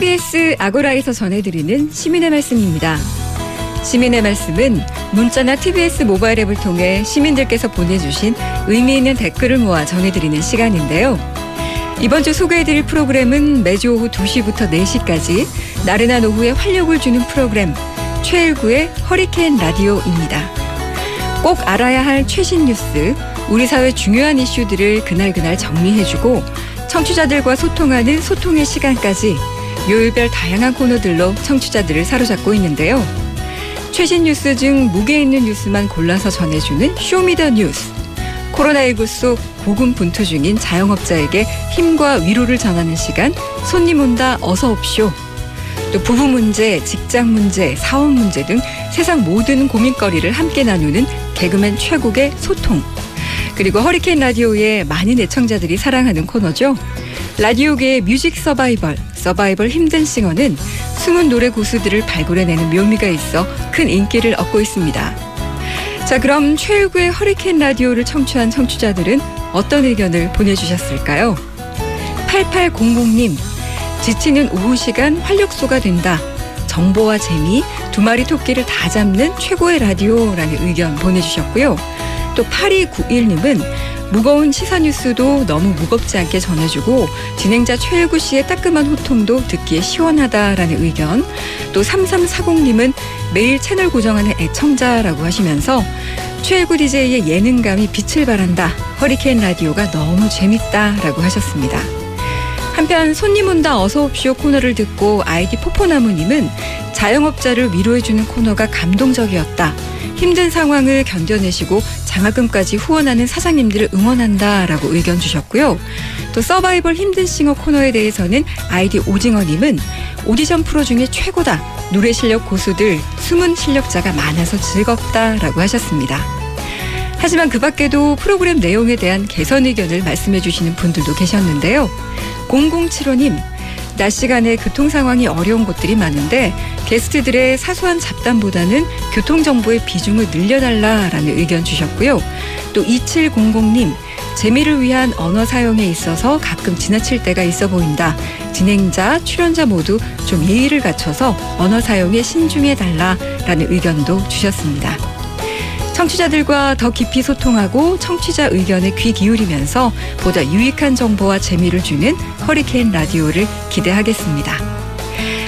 TBS 아고라에서 전해드리는 시민의 말씀입니다. 시민의 말씀은 문자나 TBS 모바일 앱을 통해 시민들께서 보내주신 의미 있는 댓글을 모아 전해드리는 시간인데요. 이번 주 소개해드릴 프로그램은 매주 오후 2시부터 4시까지 나른한 오후에 활력을 주는 프로그램 최일구의 허리케인 라디오입니다. 꼭 알아야 할 최신 뉴스, 우리 사회 중요한 이슈들을 그날그날 정리해주고 청취자들과 소통하는 소통의 시간까지 요일별 다양한 코너들로 청취자들을 사로잡고 있는데요. 최신 뉴스 중 무게 있는 뉴스만 골라서 전해주는 Show Me the 뉴스. 코로나19 속 고군분투 중인 자영업자에게 힘과 위로를 전하는 시간 손님 온다 어서 옵쇼. 또 부부 문제, 직장 문제, 사업 문제 등 세상 모든 고민거리를 함께 나누는 개그맨 최국의 소통. 그리고 허리케인 라디오의 많은 애청자들이 사랑하는 코너죠. 라디오계의 뮤직 서바이벌, 서바이벌 힘든 싱어는 숨은 노래 고수들을 발굴해내는 묘미가 있어 큰 인기를 얻고 있습니다. 자, 그럼 최일구의 허리케인 라디오를 청취한 청취자들은 어떤 의견을 보내주셨을까요? 8800님, 지치는 오후 시간 활력소가 된다. 정보와 재미, 두 마리 토끼를 다 잡는 최고의 라디오라는 의견 보내주셨고요. 또 8291님은 무거운 시사 뉴스도 너무 무겁지 않게 전해주고 진행자 최일구 씨의 따끔한 호통도 듣기에 시원하다라는 의견. 또 3340님은 매일 채널 고정하는 애청자라고 하시면서 최일구 DJ의 예능감이 빛을 발한다. 허리케인 라디오가 너무 재밌다라고 하셨습니다. 한편 손님 온다 어서 옵쇼 코너를 듣고 아이디 포포나무님은 자영업자를 위로해주는 코너가 감동적이었다. 힘든 상황을 견뎌내시고 장학금까지 후원하는 사장님들을 응원한다 라고 의견 주셨고요. 또 서바이벌 힘든 싱어 코너에 대해서는 아이디 오징어님은 오디션 프로 중에 최고다. 노래 실력 고수들 숨은 실력자가 많아서 즐겁다 라고 하셨습니다. 하지만 그 밖에도 프로그램 내용에 대한 개선 의견을 말씀해 주시는 분들도 계셨는데요. 0075님, 낮 시간에 교통 상황이 어려운 곳들이 많은데 게스트들의 사소한 잡담보다는 교통 정보의 비중을 늘려달라라는 의견 주셨고요. 또 2700님 재미를 위한 언어 사용에 있어서 가끔 지나칠 때가 있어 보인다. 진행자, 출연자 모두 좀 예의를 갖춰서 언어 사용에 신중해 달라라는 의견도 주셨습니다. 청취자들과 더 깊이 소통하고 청취자 의견에 귀 기울이면서 보다 유익한 정보와 재미를 주는 허리케인 라디오를 기대하겠습니다.